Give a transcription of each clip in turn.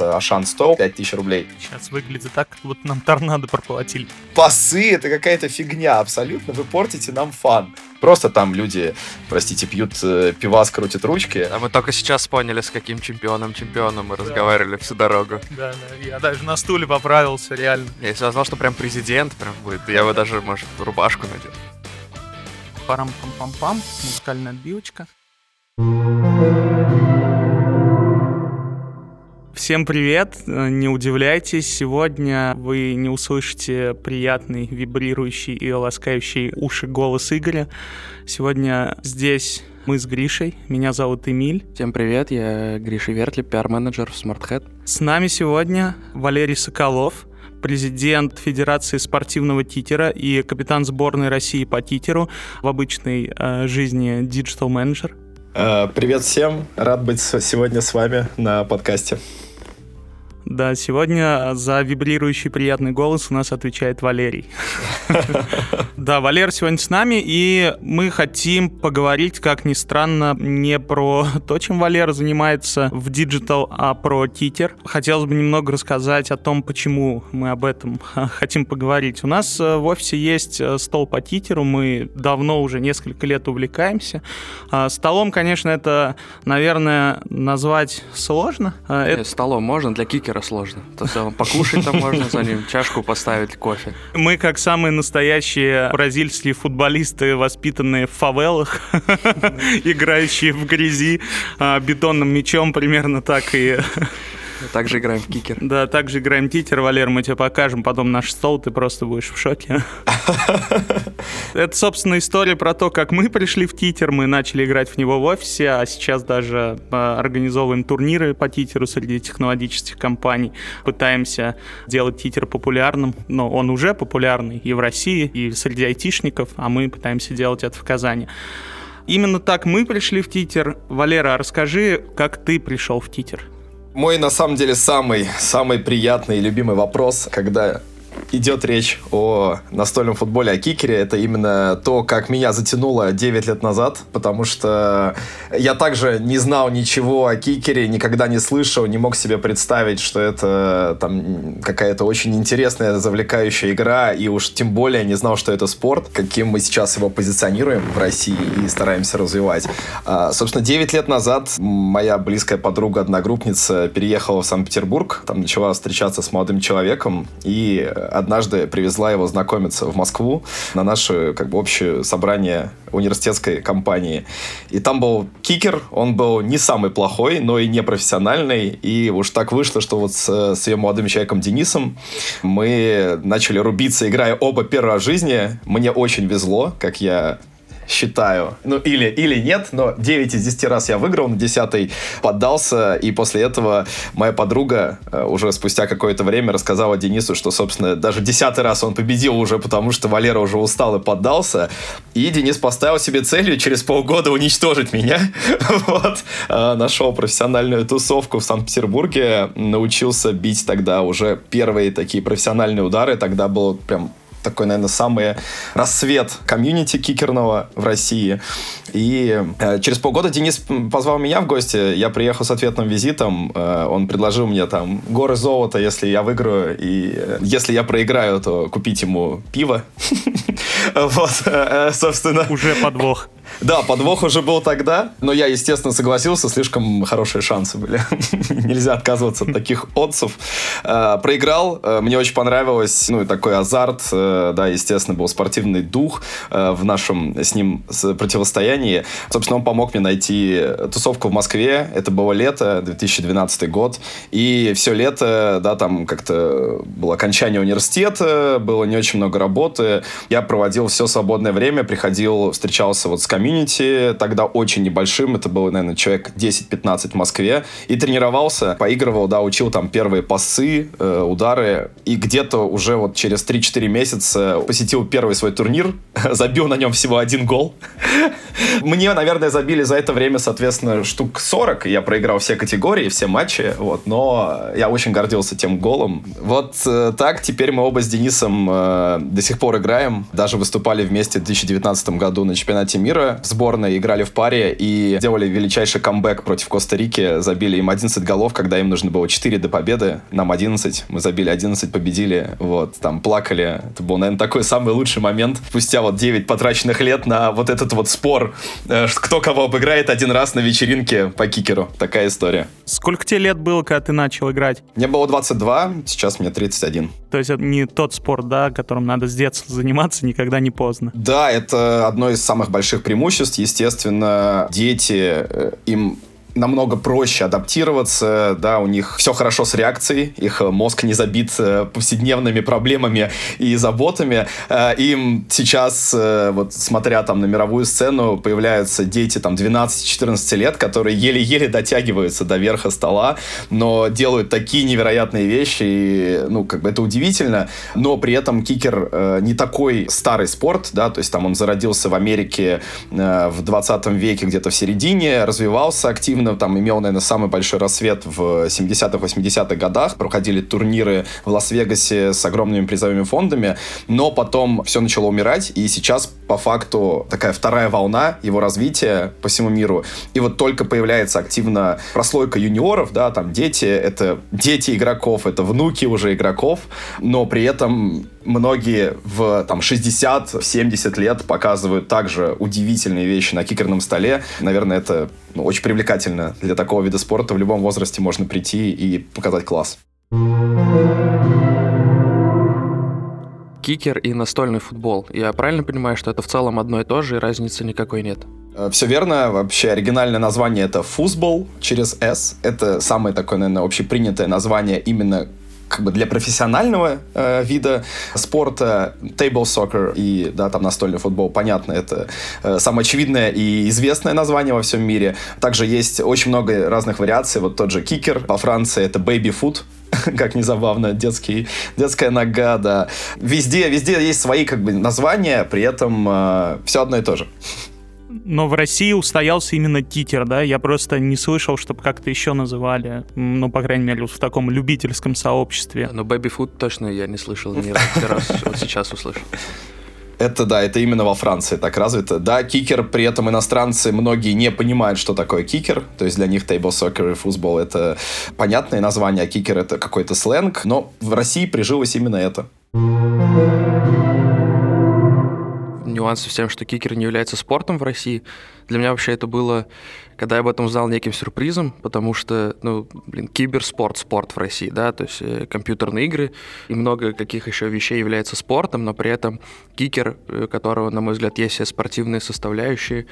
Ашан стоил 5000 рублей. Сейчас выглядит так, как будто нам торнадо проплатили. Пасы — это какая-то фигня абсолютно. Вы портите нам фан. Просто там люди, простите, пьют э, пивас, крутят ручки. А мы только сейчас поняли, с каким чемпионом чемпионом мы разговаривали всю дорогу. Да, да, я даже на стуле поправился, реально. Я если знал, что прям президент прям будет, я бы даже, может, рубашку надел. Парам-пам-пам-пам, музыкальная отбивочка. Всем привет! Не удивляйтесь, сегодня вы не услышите приятный, вибрирующий и ласкающий уши голос Игоря. Сегодня здесь мы с Гришей. Меня зовут Эмиль. Всем привет, я Гриша Вертли, пиар-менеджер в SmartHead. С нами сегодня Валерий Соколов, президент Федерации спортивного титера и капитан сборной России по титеру в обычной э, жизни Manager. Э, привет всем, рад быть сегодня с вами на подкасте. Да, сегодня за вибрирующий приятный голос у нас отвечает Валерий. Да, Валер сегодня с нами, и мы хотим поговорить, как ни странно, не про то, чем Валер занимается в Digital, а про титер. Хотелось бы немного рассказать о том, почему мы об этом хотим поговорить. У нас э, в офисе есть э, стол по титеру, мы давно уже несколько лет увлекаемся. А, столом, конечно, это, наверное, назвать сложно. А, Нет, столом можно, для кикера кикера сложно. То есть покушать там можно за ним, чашку поставить, кофе. Мы, как самые настоящие бразильские футболисты, воспитанные в фавелах, играющие в грязи а, бетонным мячом, примерно так и также играем в кикер. Да, также играем в кикер, Валер, мы тебе покажем потом наш стол, ты просто будешь в шоке. Это, собственно, история про то, как мы пришли в титер, мы начали играть в него в офисе, а сейчас даже а, организовываем турниры по титеру среди технологических компаний, пытаемся делать титер популярным, но он уже популярный и в России, и среди айтишников, а мы пытаемся делать это в Казани. Именно так мы пришли в Титер. Валера, расскажи, как ты пришел в Титер? Мой, на самом деле, самый, самый приятный и любимый вопрос, когда идет речь о настольном футболе, о кикере, это именно то, как меня затянуло 9 лет назад, потому что я также не знал ничего о кикере, никогда не слышал, не мог себе представить, что это там какая-то очень интересная, завлекающая игра, и уж тем более не знал, что это спорт, каким мы сейчас его позиционируем в России и стараемся развивать. А, собственно, 9 лет назад моя близкая подруга, одногруппница переехала в Санкт-Петербург, там начала встречаться с молодым человеком, и однажды привезла его знакомиться в Москву на наше как бы общее собрание университетской компании. И там был кикер, он был не самый плохой, но и не профессиональный. И уж так вышло, что вот с, с ее молодым человеком Денисом мы начали рубиться, играя оба первого жизни. Мне очень везло, как я считаю. Ну, или, или нет, но 9 из 10 раз я выиграл, на 10 поддался, и после этого моя подруга э, уже спустя какое-то время рассказала Денису, что, собственно, даже 10 раз он победил уже, потому что Валера уже устал и поддался, и Денис поставил себе целью через полгода уничтожить меня. вот. Э, нашел профессиональную тусовку в Санкт-Петербурге, научился бить тогда уже первые такие профессиональные удары, тогда было прям такой, наверное, самый рассвет комьюнити кикерного в России. И э, через полгода Денис позвал меня в гости, я приехал с ответным визитом, э, он предложил мне там горы золота, если я выиграю, и э, если я проиграю, то купить ему пиво. Вот, э, собственно. Уже подвох. Да, подвох уже был тогда, но я, естественно, согласился, слишком хорошие шансы были. Нельзя отказываться от таких отцев. Э, проиграл, э, мне очень понравилось, ну, и такой азарт, э, да, естественно, был спортивный дух в нашем с ним противостоянии. Собственно, он помог мне найти тусовку в Москве, это было лето, 2012 год, и все лето, да, там как-то было окончание университета, было не очень много работы, я проводил все свободное время, приходил, встречался вот с комьюнити, тогда очень небольшим, это было, наверное, человек 10-15 в Москве, и тренировался, поигрывал, да, учил там первые пасы, э, удары, и где-то уже вот через 3-4 месяца посетил первый свой турнир, забил на нем всего один гол. Мне, наверное, забили за это время, соответственно, штук 40, я проиграл все категории, все матчи, вот, но я очень гордился тем голом. Вот э, так, теперь мы оба с Денисом э, до сих пор играем, даже выступали вместе в 2019 году на чемпионате мира, кикера в сборной, играли в паре и делали величайший камбэк против Коста-Рики. Забили им 11 голов, когда им нужно было 4 до победы. Нам 11. Мы забили 11, победили. Вот, там плакали. Это был, наверное, такой самый лучший момент. Спустя вот 9 потраченных лет на вот этот вот спор, э, кто кого обыграет один раз на вечеринке по кикеру. Такая история. Сколько тебе лет было, когда ты начал играть? Мне было 22, сейчас мне 31. То есть это не тот спорт, да, которым надо с детства заниматься, никогда не поздно. Да, это одно из самых больших преимуществ. Естественно, дети, э, им намного проще адаптироваться, да, у них все хорошо с реакцией, их мозг не забит э, повседневными проблемами и заботами. Э, им сейчас, э, вот смотря там на мировую сцену, появляются дети там 12-14 лет, которые еле-еле дотягиваются до верха стола, но делают такие невероятные вещи, и, ну, как бы это удивительно, но при этом кикер не такой старый спорт, да, то есть там он зародился в Америке в 20 веке, где-то в середине, развивался активно, Украина там имел, наверное, самый большой рассвет в 70-х, 80-х годах. Проходили турниры в Лас-Вегасе с огромными призовыми фондами, но потом все начало умирать, и сейчас по факту такая вторая волна его развития по всему миру. И вот только появляется активно прослойка юниоров, да, там дети, это дети игроков, это внуки уже игроков, но при этом многие в там 60-70 лет показывают также удивительные вещи на кикерном столе. Наверное, это ну, очень привлекательно для такого вида спорта. В любом возрасте можно прийти и показать класс. Кикер и настольный футбол. Я правильно понимаю, что это в целом одно и то же, и разницы никакой нет? Э, Все верно. Вообще оригинальное название это футбол через S. Это самое такое, наверное, общепринятое название именно как бы для профессионального э, вида спорта table soccer и да, там настольный футбол, понятно, это э, самое очевидное и известное название во всем мире. Также есть очень много разных вариаций. Вот тот же кикер по Франции это baby foot, как не забавно, детский, детская нога, да. Везде, везде есть свои как бы названия, при этом э, все одно и то же но в России устоялся именно титер, да? Я просто не слышал, чтобы как-то еще называли, ну, по крайней мере, в таком любительском сообществе. Но Baby Food точно я не слышал ни раз, вот сейчас услышал. Это да, это именно во Франции так развито. Да, кикер, при этом иностранцы многие не понимают, что такое кикер. То есть для них тейбл сокер и футбол это понятное название, а кикер это какой-то сленг. Но в России прижилось именно это нюансы в тем, что кикер не является спортом в России. Для меня вообще это было, когда я об этом узнал, неким сюрпризом, потому что, ну, блин, киберспорт, спорт в России, да, то есть э, компьютерные игры и много каких еще вещей является спортом, но при этом кикер, э, которого, на мой взгляд, есть все спортивные составляющие,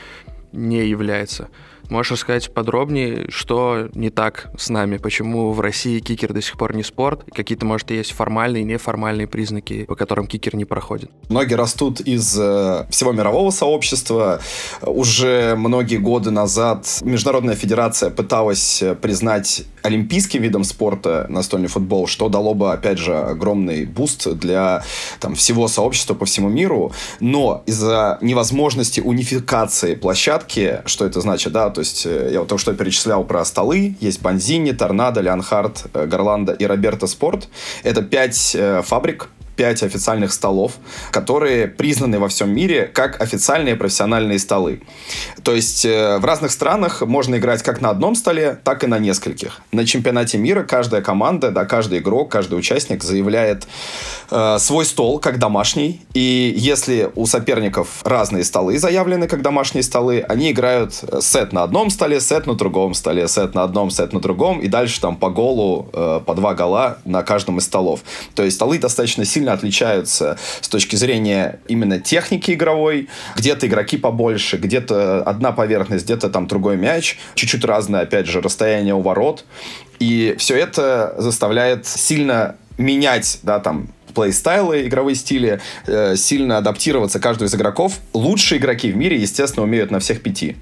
не является. Можешь рассказать подробнее, что не так с нами, почему в России кикер до сих пор не спорт, какие-то, может, есть формальные и неформальные признаки, по которым кикер не проходит? Ноги растут из э, всего мирового сообщества. Уже многие годы назад Международная федерация пыталась э, признать олимпийским видом спорта настольный футбол, что дало бы, опять же, огромный буст для там, всего сообщества по всему миру. Но из-за невозможности унификации площадки, что это значит, да, то есть э, я вот только что перечислял про столы. Есть Бонзини, Торнадо, Леонхард, э, Гарланда и Роберто Спорт. Это пять э, фабрик, пять официальных столов, которые признаны во всем мире как официальные профессиональные столы. То есть э, в разных странах можно играть как на одном столе, так и на нескольких. На чемпионате мира каждая команда, да, каждый игрок, каждый участник заявляет э, свой стол как домашний. И если у соперников разные столы заявлены как домашние столы, они играют э, сет на одном столе, сет на другом столе, сет на одном, сет на другом, и дальше там по голу, э, по два гола на каждом из столов. То есть столы достаточно сильно сильно отличаются с точки зрения именно техники игровой. Где-то игроки побольше, где-то одна поверхность, где-то там другой мяч. Чуть-чуть разное, опять же, расстояние у ворот. И все это заставляет сильно менять, да, там, плейстайлы, игровые стили, э, сильно адаптироваться каждому из игроков. Лучшие игроки в мире, естественно, умеют на всех пяти.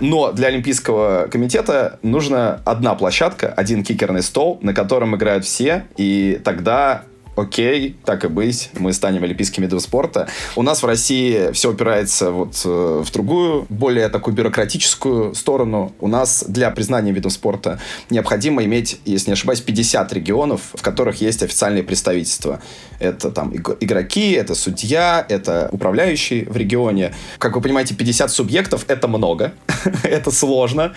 Но для Олимпийского комитета нужна одна площадка, один кикерный стол, на котором играют все, и тогда окей, так и быть, мы станем олимпийским видом спорта. У нас в России все упирается вот э, в другую, более такую бюрократическую сторону. У нас для признания видом спорта необходимо иметь, если не ошибаюсь, 50 регионов, в которых есть официальные представительства. Это там игроки, это судья, это управляющий в регионе. Как вы понимаете, 50 субъектов — это много, это сложно.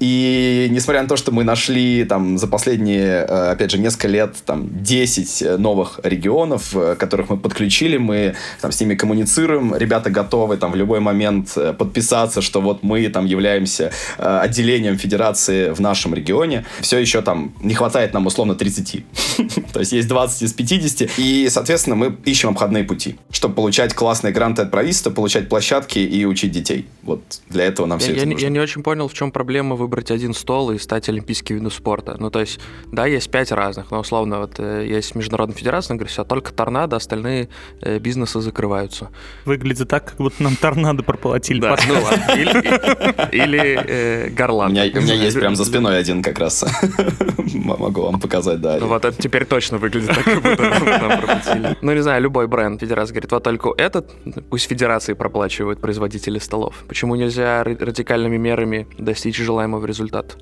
И несмотря на то, что мы нашли там за последние, э, опять же, несколько лет там 10 новых регионов, э, которых мы подключили, мы там с ними коммуницируем, ребята готовы там в любой момент э, подписаться, что вот мы там являемся отделением федерации в нашем регионе. Все еще там не хватает нам условно 30. То есть есть 20 из 50. И, соответственно, мы ищем обходные пути, чтобы получать классные гранты от правительства, получать площадки и учить детей. Вот для этого нам все я, это я, нужно. Я не очень понял, в чем проблема выбрать один стол и стать олимпийским видом спорта. Ну, то есть, да, есть пять разных, но условно вот э, есть международная федерация, она говорит, все, только торнадо, остальные э, бизнесы закрываются. Выглядит так, как будто нам торнадо проплатили. Да, ну ладно. Или э, горлан. У меня есть прям за спиной один как раз. Могу вам показать, да. Ну вот это теперь точно выглядит так, как будто нам проплатили. Ну, не знаю, любой бренд федерации говорит, вот только этот, пусть федерации проплачивают производители столов. Почему нельзя радикальными мерами достичь желаемого результата?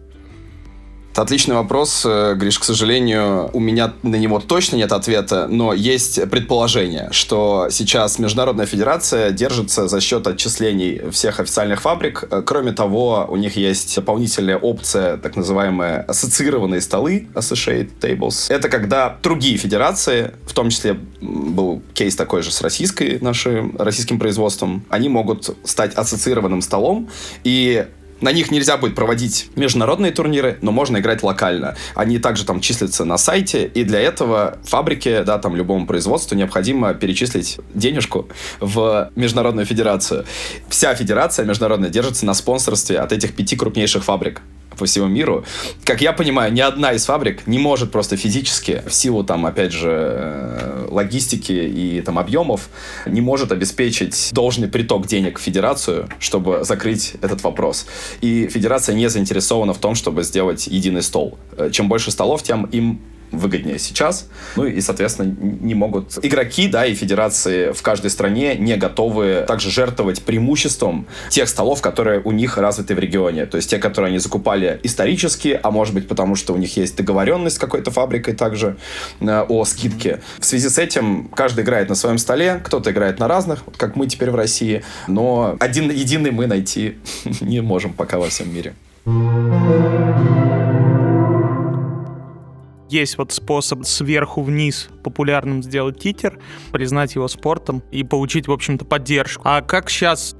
Это отличный вопрос, э, Гриш. К сожалению, у меня на него точно нет ответа, но есть предположение, что сейчас Международная Федерация держится за счет отчислений всех официальных фабрик. Э, кроме того, у них есть дополнительная опция, так называемые ассоциированные столы, Associated Tables. Это когда другие федерации, в том числе был кейс такой же с российской, нашим российским производством, они могут стать ассоциированным столом, и на них нельзя будет проводить международные турниры, но можно играть локально. Они также там числятся на сайте, и для этого фабрике, да, там любому производству необходимо перечислить денежку в Международную Федерацию. Вся федерация международная держится на спонсорстве от этих пяти крупнейших фабрик по всему миру. Как я понимаю, ни одна из фабрик не может просто физически, в силу там, опять же, э, логистики и там объемов, не может обеспечить должный приток денег в федерацию, чтобы закрыть этот вопрос. И федерация не заинтересована в том, чтобы сделать единый стол. Э, чем больше столов, тем им выгоднее сейчас. Ну и, соответственно, не могут игроки, да, и федерации в каждой стране не готовы также жертвовать преимуществом тех столов, которые у них развиты в регионе. То есть те, которые они закупали исторически, а может быть потому, что у них есть договоренность с какой-то фабрикой также э, о скидке. В связи с этим каждый играет на своем столе, кто-то играет на разных, как мы теперь в России, но один единый мы найти не можем пока во всем мире. Есть вот способ сверху вниз популярным сделать титер, признать его спортом и получить, в общем-то, поддержку. А как сейчас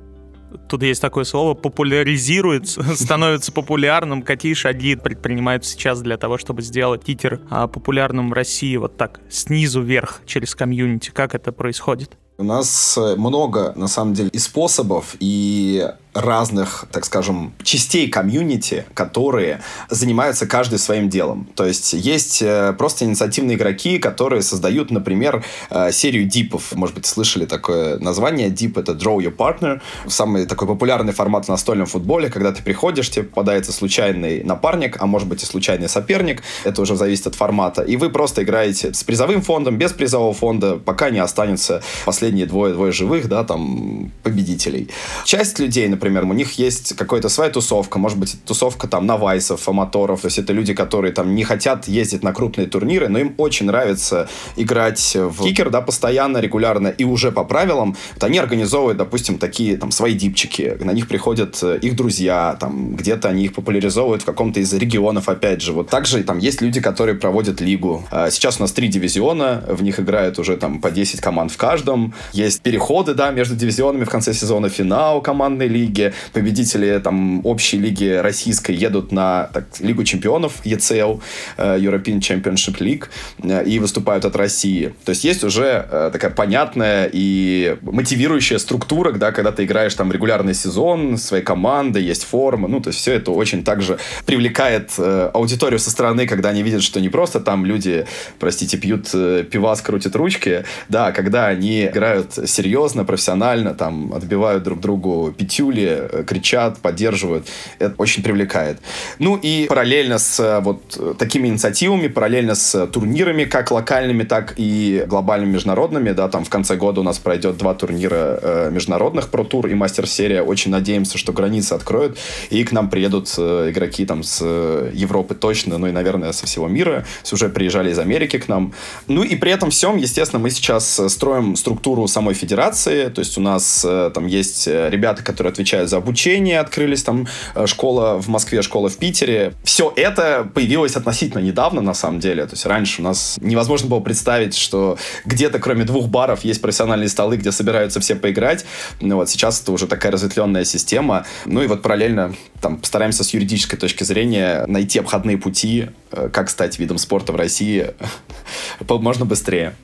тут есть такое слово, популяризируется, становится популярным. Какие шаги предпринимают сейчас для того, чтобы сделать титер а, популярным в России вот так, снизу вверх, через комьюнити? Как это происходит? У нас много, на самом деле, и способов, и разных, так скажем, частей комьюнити, которые занимаются каждый своим делом. То есть есть э, просто инициативные игроки, которые создают, например, э, серию дипов. Может быть, слышали такое название. Дип — это Draw Your Partner. Самый такой популярный формат в настольном футболе, когда ты приходишь, тебе попадается случайный напарник, а может быть и случайный соперник. Это уже зависит от формата. И вы просто играете с призовым фондом, без призового фонда, пока не останется последние двое-двое живых, да, там, победителей. Часть людей, например, у них есть какая-то своя тусовка, может быть, тусовка там навайсов, аматоров, то есть это люди, которые там не хотят ездить на крупные турниры, но им очень нравится играть в кикер, да, постоянно, регулярно и уже по правилам. Вот они организовывают, допустим, такие там свои дипчики, на них приходят э, их друзья, там где-то они их популяризовывают в каком-то из регионов, опять же. Вот также там есть люди, которые проводят лигу. А сейчас у нас три дивизиона, в них играют уже там по 10 команд в каждом. Есть переходы, да, между дивизионами в конце сезона, финал командной лиги. Победители там общей лиги российской едут на так, Лигу чемпионов ECL, э, European Championship League, э, и выступают от России. То есть есть уже э, такая понятная и мотивирующая структура, да, когда ты играешь там регулярный сезон, своей командой, есть форма, ну, то есть все это очень также привлекает аудиторию со стороны, когда они видят, что не просто там люди, простите, пьют пивас, крутят ручки, да, когда они играют играют серьезно, профессионально, там, отбивают друг другу пятюли, э, кричат, поддерживают. Это очень привлекает. Ну и параллельно с вот такими инициативами, параллельно с турнирами, как локальными, так и глобальными международными, да, там в конце года у нас пройдет два турнира э, международных, Pro Tour и Мастер-серия. Очень надеемся, что границы откроют, и к нам приедут э, игроки там с Европы точно, ну и, наверное, со всего мира. Уже приезжали из Америки к нам. Ну и при этом всем, естественно, мы сейчас строим структуру самой федерации, то есть у нас э, там есть ребята, которые отвечают за обучение, открылись там э, школа в Москве, школа в Питере. Все это появилось относительно недавно, на самом деле. То есть раньше у нас невозможно было представить, что где-то кроме двух баров есть профессиональные столы, где собираются все поиграть. Ну вот сейчас это уже такая разветвленная система. Ну и вот параллельно там постараемся с юридической точки зрения найти обходные пути, э, как стать видом спорта в России можно быстрее.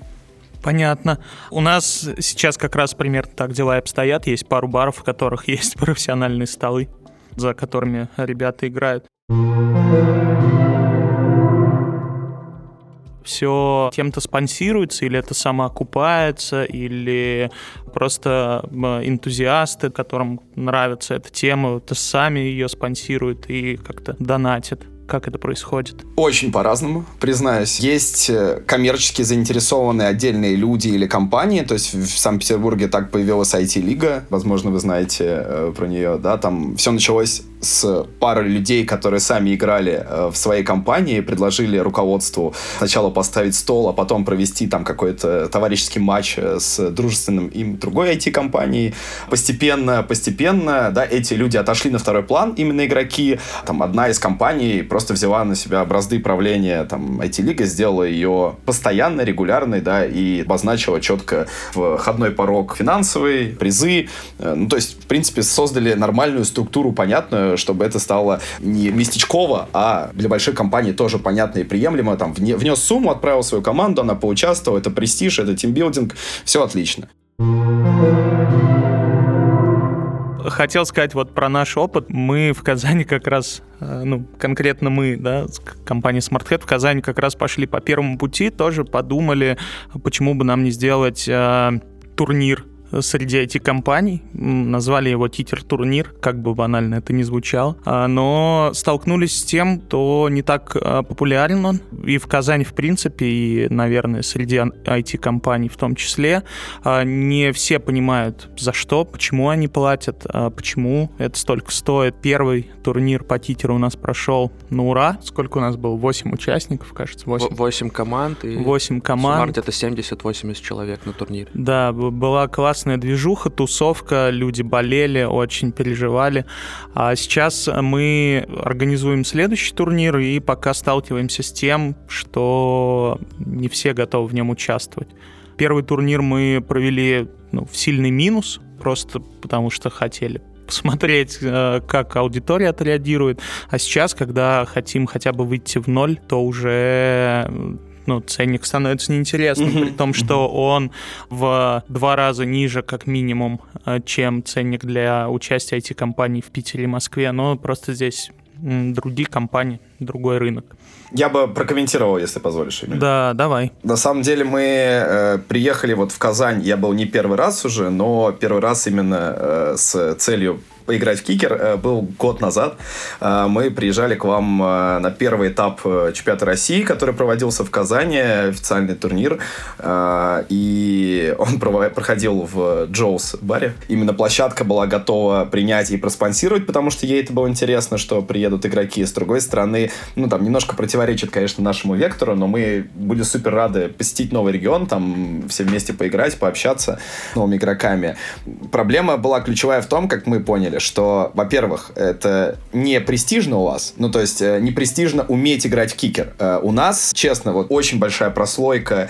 Понятно. У нас сейчас как раз примерно так дела и обстоят. Есть пару баров, в которых есть профессиональные столы, за которыми ребята играют. все кем-то спонсируется, или это самоокупается, или просто энтузиасты, которым нравится эта тема, то сами ее спонсируют и как-то донатят. Как это происходит? Очень по-разному, признаюсь. Есть э, коммерчески заинтересованные отдельные люди или компании. То есть в Санкт-Петербурге так появилась IT-лига. Возможно, вы знаете э, про нее. Да? Там все началось с парой людей, которые сами играли э, в своей компании, предложили руководству сначала поставить стол, а потом провести там какой-то товарищеский матч э, с дружественным им другой IT-компанией. Постепенно, постепенно, да, эти люди отошли на второй план, именно игроки. Там одна из компаний просто взяла на себя бразды правления там IT-лига, сделала ее постоянно, регулярной, да, и обозначила четко входной порог финансовый, призы. Э, ну, то есть, в принципе, создали нормальную структуру, понятную, чтобы это стало не местечково, а для большой компании тоже понятно и приемлемо. Там внес сумму, отправил свою команду, она поучаствовала, это престиж, это тимбилдинг, все отлично. Хотел сказать вот про наш опыт. Мы в Казани как раз, э, ну, конкретно мы, да, компания SmartHead в Казани как раз пошли по первому пути, тоже подумали, почему бы нам не сделать э, турнир среди IT-компаний. Назвали его титер-турнир, как бы банально это ни звучало. А, но столкнулись с тем, что не так а, популярен он. И в Казани, в принципе, и, наверное, среди IT-компаний в том числе. А, не все понимают, за что, почему они платят, почему это столько стоит. Первый турнир по титеру у нас прошел на ура. Сколько у нас было? 8 участников, кажется. 8, 8 команд. И 8 команд. это 70-80 человек на турнире. Да, была классная классная движуха, тусовка, люди болели, очень переживали. А сейчас мы организуем следующий турнир и пока сталкиваемся с тем, что не все готовы в нем участвовать. Первый турнир мы провели ну, в сильный минус, просто потому что хотели посмотреть, э, как аудитория отреагирует. А сейчас, когда хотим хотя бы выйти в ноль, то уже ну, ценник становится неинтересным, mm-hmm. при том, что mm-hmm. он в два раза ниже, как минимум, э, чем ценник для участия IT-компаний в Питере и Москве, но просто здесь другие компании, другой рынок. Я бы прокомментировал, если позволишь. Эмиль. Да, давай. На самом деле мы э, приехали вот в Казань, я был не первый раз уже, но первый раз именно э, с целью поиграть в кикер э, был год назад. Э, мы приезжали к вам э, на первый этап чемпионата России, который проводился в Казани, официальный турнир. И он проходил в Джоус баре. Именно площадка была готова принять и проспонсировать, потому что ей это было интересно, что приедут игроки. С другой стороны, ну там немножко противоречит, конечно, нашему вектору, но мы были супер рады посетить новый регион, там все вместе поиграть, пообщаться с новыми игроками. Проблема была ключевая в том, как мы поняли, что, во-первых, это не престижно у вас, ну, то есть э, не престижно уметь играть в кикер. Э, у нас, честно, вот очень большая прослойка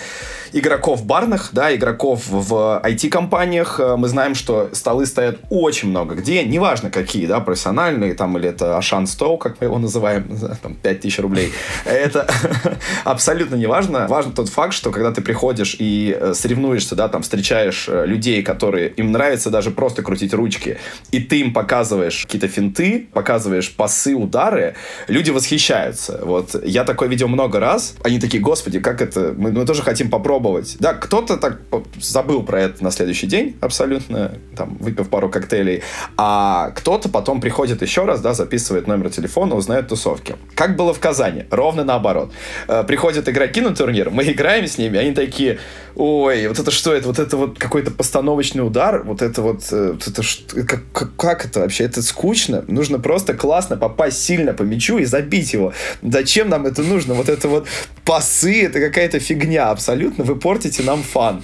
игроков барных, да, игроков в IT-компаниях. Э, мы знаем, что столы стоят очень много где, неважно какие, да, профессиональные, там, или это Ашан Стол, как мы его называем, там, 5000 рублей. Это абсолютно неважно. Важно тот факт, что когда ты приходишь и соревнуешься, да, там, встречаешь людей, которые им нравится даже просто крутить ручки, и ты им показываешь какие-то финты, показываешь пасы, удары, люди восхищаются. Вот я такое видел много раз. Они такие, господи, как это? Мы, мы тоже хотим попробовать. Да, кто-то так забыл про это на следующий день абсолютно, там, выпив пару коктейлей. А кто-то потом приходит еще раз, да, записывает номер телефона, узнает тусовки. Как было в Казани? Ровно наоборот. Э, приходят игроки на турнир, мы играем с ними, они такие, ой, вот это что это? Вот это вот какой-то постановочный удар, вот это вот, э, вот это как, как, как это вообще? Это скучно. Нужно просто классно попасть сильно по мячу и забить его. Зачем нам это нужно? Вот это вот пасы, это какая-то фигня абсолютно. Вы портите нам фан.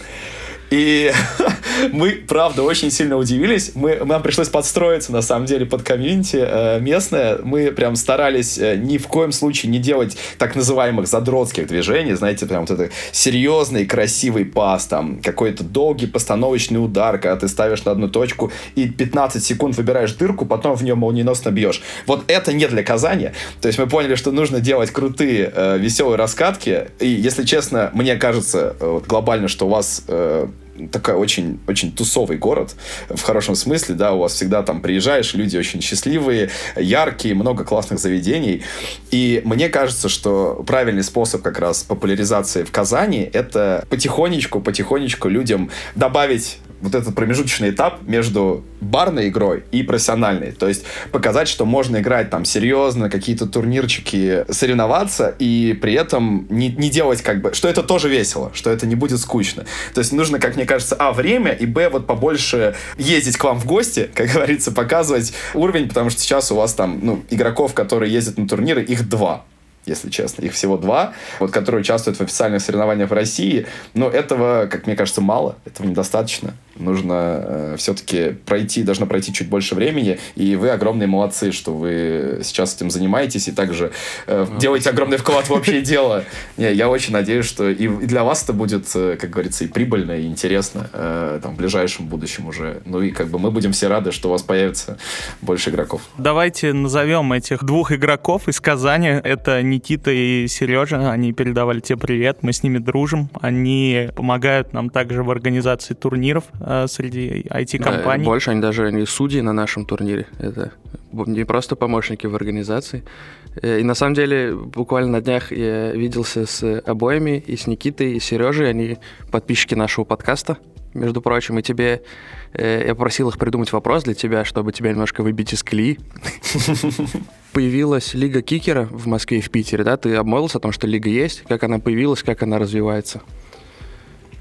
И мы, правда, очень сильно удивились. Мы, нам пришлось подстроиться, на самом деле, под комьюнити э, местное. Мы прям старались э, ни в коем случае не делать так называемых задротских движений. Знаете, прям вот это серьезный, красивый пас, там, какой-то долгий постановочный удар, когда ты ставишь на одну точку и 15 секунд выбираешь дырку, потом в нее молниеносно бьешь. Вот это не для Казани. То есть мы поняли, что нужно делать крутые, э, веселые раскатки. И, если честно, мне кажется, э, глобально, что у вас э, такой очень, очень тусовый город, в хорошем смысле, да, у вас всегда там приезжаешь, люди очень счастливые, яркие, много классных заведений. И мне кажется, что правильный способ как раз популяризации в Казани — это потихонечку, потихонечку людям добавить вот этот промежуточный этап между барной игрой и профессиональной. То есть показать, что можно играть там серьезно, какие-то турнирчики, соревноваться, и при этом не, не делать как бы... Что это тоже весело, что это не будет скучно. То есть нужно, как мне кажется, а, время, и, б, вот побольше ездить к вам в гости, как говорится, показывать уровень, потому что сейчас у вас там, ну, игроков, которые ездят на турниры, их два если честно. Их всего два, вот, которые участвуют в официальных соревнованиях в России. Но этого, как мне кажется, мало. Этого недостаточно. Нужно э, все-таки пройти, должно пройти чуть больше времени. И вы огромные молодцы, что вы сейчас этим занимаетесь и также э, ну, делаете огромный вклад в общее дело. Не, я очень надеюсь, что и для вас это будет, э, как говорится, и прибыльно, и интересно э, там, в ближайшем будущем уже. Ну и как бы мы будем все рады, что у вас появится больше игроков. Давайте назовем этих двух игроков из Казани. Это Никита и Сережа. Они передавали тебе привет. Мы с ними дружим. Они помогают нам также в организации турниров среди IT-компаний. Да, больше они даже не судьи на нашем турнире. Это не просто помощники в организации. Э, и на самом деле, буквально на днях я виделся с обоими, и с Никитой, и с Сережей. Они подписчики нашего подкаста, между прочим. И тебе... Э, я попросил их придумать вопрос для тебя, чтобы тебя немножко выбить из колеи. Появилась Лига Кикера в Москве и в Питере, да? Ты обмолвился о том, что Лига есть, как она появилась, как она развивается?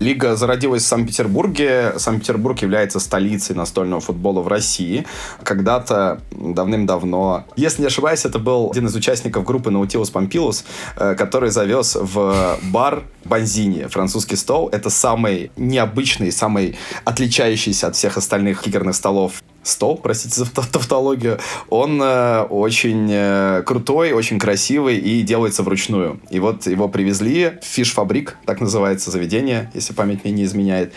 Лига зародилась в Санкт-Петербурге. Санкт-Петербург является столицей настольного футбола в России. Когда-то давным-давно, если не ошибаюсь, это был один из участников группы Nautilus Pompilus, э, который завез в бар Бонзини французский стол. Это самый необычный, самый отличающийся от всех остальных игорных столов стол, простите за тавтологию, он э, очень э, крутой, очень красивый и делается вручную. И вот его привезли в фиш-фабрик, так называется заведение, если память мне не изменяет.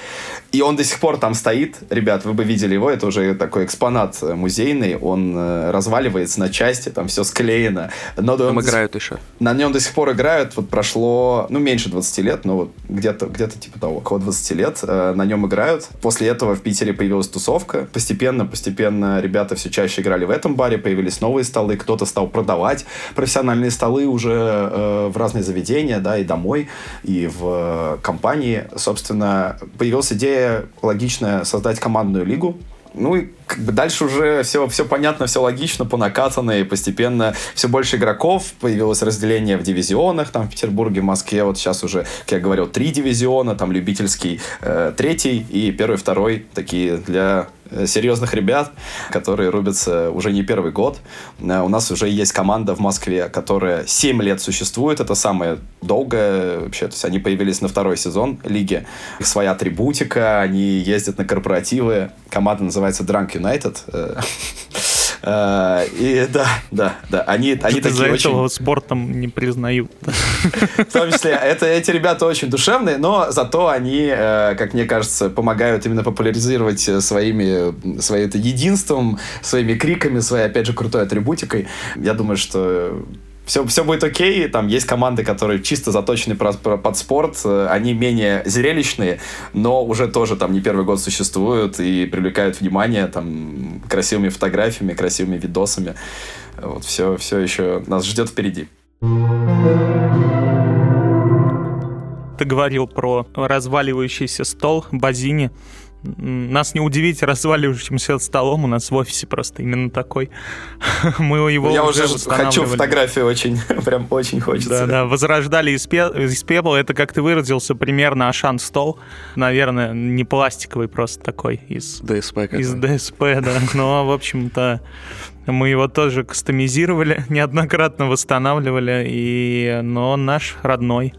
И он до сих пор там стоит. Ребят, вы бы видели его, это уже такой экспонат музейный. Он э, разваливается на части, там все склеено. Но там играют до... еще. На нем до сих пор играют. Вот прошло, ну, меньше 20 лет, но вот где-то где типа того, около 20 лет э, на нем играют. После этого в Питере появилась тусовка. Постепенно, постепенно ребята все чаще играли в этом баре, появились новые столы, кто-то стал продавать профессиональные столы уже э, в разные заведения, да, и домой, и в э, компании. Собственно, появилась идея логичное создать командную лигу. Ну и как бы дальше уже все, все понятно, все логично, по накатанной, постепенно все больше игроков, появилось разделение в дивизионах, там в Петербурге, в Москве, вот сейчас уже, как я говорил, три дивизиона, там любительский э, третий и первый, второй, такие для серьезных ребят, которые рубятся уже не первый год. Э, у нас уже есть команда в Москве, которая 7 лет существует. Это самое долгое вообще. То есть они появились на второй сезон лиги. Их своя атрибутика, они ездят на корпоративы. Команда называется Drunk United. Э, и да, да, да. Они, они такие за очень... этого спортом не признают. В том числе, это, эти ребята очень душевные, но зато они, э, как мне кажется, помогают именно популяризировать своими, своим единством, своими криками, своей, опять же, крутой атрибутикой. Я думаю, что все, все будет окей, там есть команды, которые чисто заточены под спорт, э, они менее зрелищные, но уже тоже там не первый год существуют и привлекают внимание там красивыми фотографиями, красивыми видосами. Вот все, все еще нас ждет впереди. Ты говорил про разваливающийся стол Базини. Нас не удивить разваливающимся столом, у нас в офисе просто именно такой. Мы его Я уже, уже хочу фотографию очень, прям очень хочется. Да, да, возрождали из, пе из пепла. Это, как ты выразился, примерно Ашан стол. Наверное, не пластиковый просто такой. Из ДСП. Из ДСП, да. Но, в общем-то, мы его тоже кастомизировали, неоднократно восстанавливали, и... но он наш родной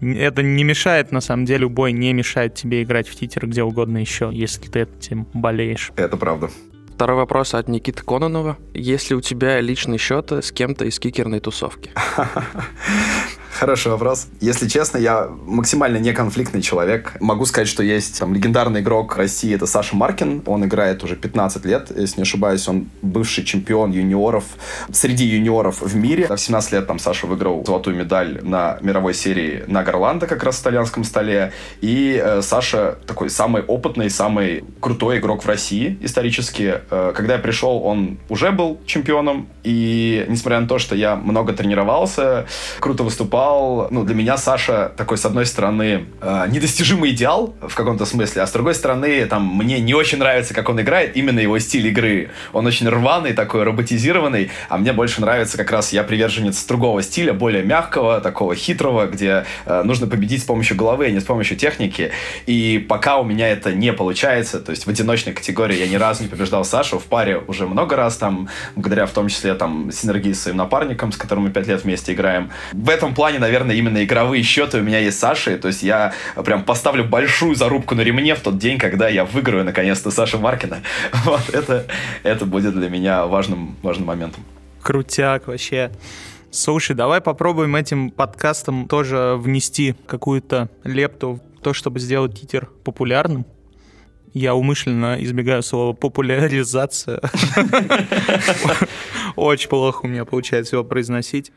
это не мешает, на самом деле, бой не мешает тебе играть в титер где угодно еще, если ты этим болеешь. Это правда. Второй вопрос от Никиты Кононова. Есть ли у тебя личный счет с кем-то из кикерной тусовки? Хороший вопрос. Если честно, я максимально неконфликтный человек. Могу сказать, что есть там легендарный игрок России, это Саша Маркин. Он играет уже 15 лет, если не ошибаюсь. Он бывший чемпион юниоров, среди юниоров в мире. В 17 лет там Саша выиграл золотую медаль на мировой серии на Горландо, как раз в итальянском столе. И э, Саша такой самый опытный, самый крутой игрок в России исторически. Э, когда я пришел, он уже был чемпионом. И несмотря на то, что я много тренировался, круто выступал, выступал, ну, для меня Саша такой, с одной стороны, э, недостижимый идеал в каком-то смысле, а с другой стороны, там, мне не очень нравится, как он играет, именно его стиль игры. Он очень рваный, такой роботизированный, а мне больше нравится как раз, я приверженец другого стиля, более мягкого, такого хитрого, где э, нужно победить с помощью головы, а не с помощью техники. И пока у меня это не получается, то есть в одиночной категории я ни разу не побеждал Сашу, в паре уже много раз, там, благодаря в том числе там синергии с своим напарником, с которым мы пять лет вместе играем. В этом плане плане, наверное, именно игровые счеты у меня есть с Сашей. То есть я прям поставлю большую зарубку на ремне в тот день, когда я выиграю наконец-то Сашу Маркина. Вот это, это будет для меня важным, важным моментом. Крутяк вообще. Слушай, давай попробуем этим подкастом тоже внести какую-то лепту в то, чтобы сделать титер популярным. Я умышленно избегаю слова популяризация. Очень плохо у меня получается его произносить.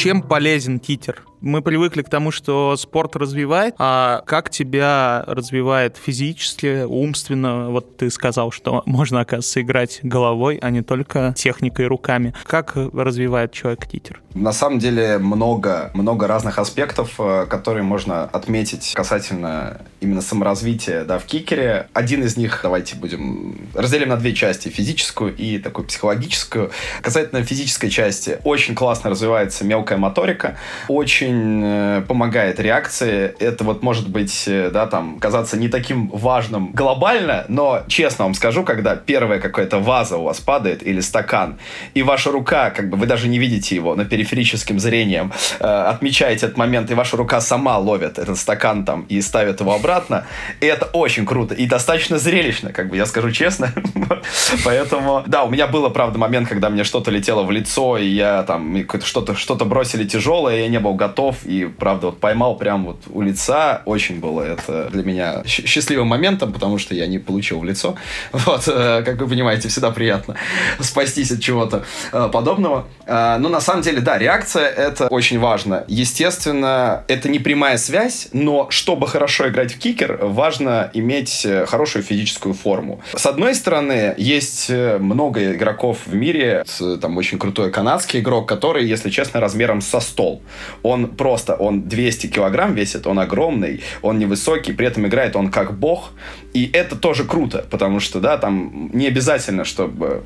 Чем полезен титер? Мы привыкли к тому, что спорт развивает, а как тебя развивает физически, умственно? Вот ты сказал, что можно, оказывается, играть головой, а не только техникой руками. Как развивает человек титер? На самом деле много, много разных аспектов, э, которые можно отметить касательно именно саморазвития да, в кикере. Один из них, давайте будем разделим на две части, физическую и такую психологическую. Касательно физической части, очень классно развивается мелкая моторика, очень очень э, помогает реакции. Это вот может быть, э, да, там, казаться не таким важным глобально, но честно вам скажу, когда первая какая-то ваза у вас падает или стакан, и ваша рука, как бы вы даже не видите его, на периферическим зрением, э, отмечаете этот момент, и ваша рука сама ловит этот стакан там и ставит его обратно, и это очень круто и достаточно зрелищно, как бы я скажу честно. Поэтому, да, у меня было, правда, момент, когда мне что-то летело в лицо, и я там что-то что-то бросили тяжелое, и я не был готов готов и, правда, вот поймал прям вот у лица. Очень было это для меня счастливым моментом, потому что я не получил в лицо. Вот, э, как вы понимаете, всегда приятно спастись от чего-то э, подобного. Э, но на самом деле, да, реакция — это очень важно. Естественно, это не прямая связь, но чтобы хорошо играть в кикер, важно иметь хорошую физическую форму. С одной стороны, есть много игроков в мире, там очень крутой канадский игрок, который, если честно, размером со стол. Он просто, он 200 килограмм весит, он огромный, он невысокий, при этом играет он как бог. И это тоже круто, потому что, да, там не обязательно, чтобы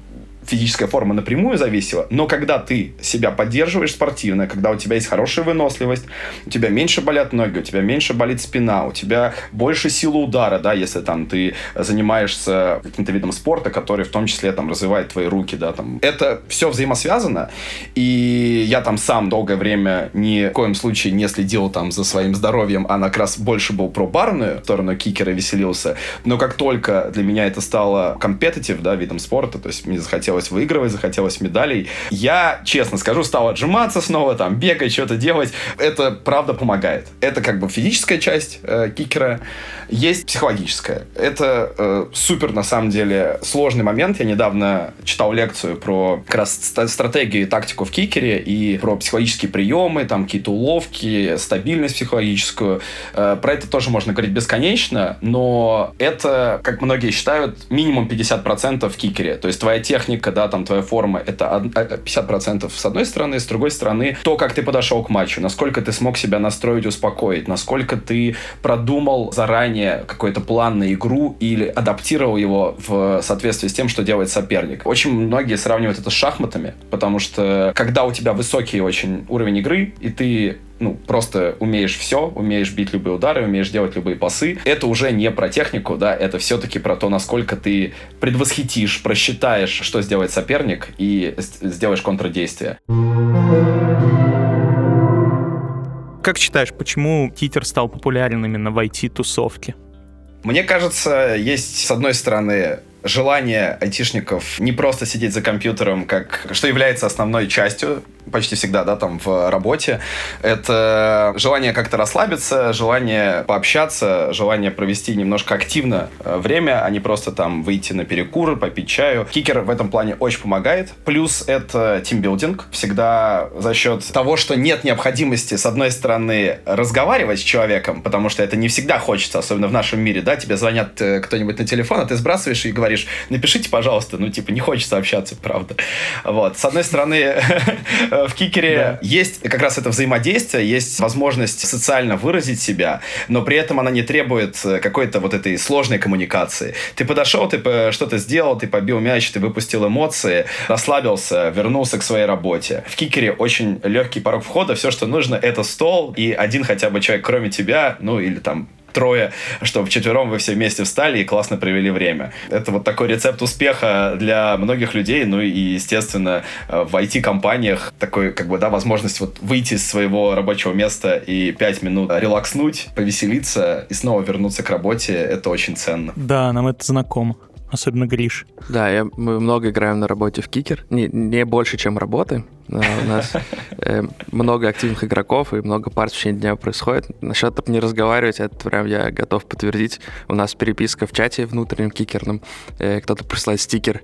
физическая форма напрямую зависела, но когда ты себя поддерживаешь спортивно, когда у тебя есть хорошая выносливость, у тебя меньше болят ноги, у тебя меньше болит спина, у тебя больше силы удара, да, если там ты занимаешься каким-то видом спорта, который в том числе там развивает твои руки, да, там. Это все взаимосвязано, и я там сам долгое время ни в коем случае не следил там за своим здоровьем, а как раз больше был про барную сторону кикера веселился, но как только для меня это стало компетитив, да, видом спорта, то есть мне захотелось захотелось выигрывать, захотелось медалей. Я, честно скажу, стал отжиматься снова, там, бегать, что-то делать. Это, правда, помогает. Это как бы физическая часть э, кикера, есть психологическая. Это э, супер, на самом деле, сложный момент. Я недавно читал лекцию про как раз стратегию и тактику в кикере и про психологические приемы, там какие-то уловки, стабильность психологическую. Э, про это тоже можно говорить бесконечно, но это, как многие считают, минимум 50% в кикере. То есть твоя техника, да, там твоя форма, это 50% с одной стороны, с другой стороны, то, как ты подошел к матчу, насколько ты смог себя настроить, успокоить, насколько ты продумал заранее какой-то план на игру или адаптировал его в соответствии с тем, что делает соперник. Очень многие сравнивают это с шахматами, потому что когда у тебя высокий очень уровень игры, и ты ну, просто умеешь все, умеешь бить любые удары, умеешь делать любые пасы. Это уже не про технику, да, это все-таки про то, насколько ты предвосхитишь, просчитаешь, что сделает соперник, и сделаешь контрдействие. Как считаешь, почему Титер стал популярен именно в IT-тусовке? Мне кажется, есть, с одной стороны, желание айтишников не просто сидеть за компьютером, как, что является основной частью почти всегда, да, там в работе, это желание как-то расслабиться, желание пообщаться, желание провести немножко активно э, время, а не просто там выйти на перекур, попить чаю. Кикер в этом плане очень помогает. Плюс это тимбилдинг. Всегда за счет того, что нет необходимости, с одной стороны, разговаривать с человеком, потому что это не всегда хочется, особенно в нашем мире, да, тебе звонят э, кто-нибудь на телефон, а ты сбрасываешь и говоришь, говоришь, напишите, пожалуйста, ну, типа, не хочется общаться, правда. Вот. С одной стороны, в кикере есть как раз это взаимодействие, есть возможность социально выразить себя, но при этом она не требует какой-то вот этой сложной коммуникации. Ты подошел, ты что-то сделал, ты побил мяч, ты выпустил эмоции, расслабился, вернулся к своей работе. В кикере очень легкий порог входа, все, что нужно, это стол и один хотя бы человек, кроме тебя, ну, или там трое, чтобы вчетвером вы все вместе встали и классно провели время. Это вот такой рецепт успеха для многих людей, ну и, естественно, в IT-компаниях такой, как бы, да, возможность вот выйти из своего рабочего места и пять минут релакснуть, повеселиться и снова вернуться к работе, это очень ценно. Да, нам это знакомо особенно Гриш. Да, я, мы много играем на работе в кикер. Не, не больше, чем работы. У нас э, много активных игроков и много пар в течение дня происходит. Насчет не разговаривать, это прям я готов подтвердить. У нас переписка в чате внутреннем кикерном. Э, кто-то присылает стикер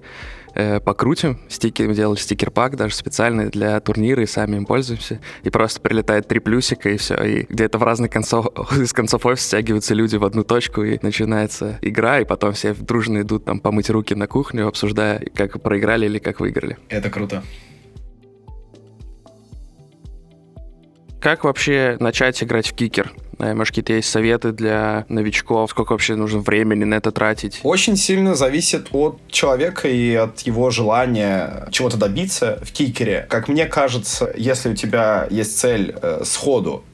э, покрутим. Стикер, мы делали стикер-пак даже специальный для турнира, и сами им пользуемся. И просто прилетает три плюсика, и все. И где-то в разных концов, из концов офиса стягиваются люди в одну точку, и начинается игра, и потом все дружно идут там помыть руки на кухню, обсуждая, как проиграли или как выиграли. Это круто. Как вообще начать играть в кикер? Может, какие-то есть советы для новичков? Сколько вообще нужно времени на это тратить? Очень сильно зависит от человека и от его желания чего-то добиться в кикере. Как мне кажется, если у тебя есть цель э, сходу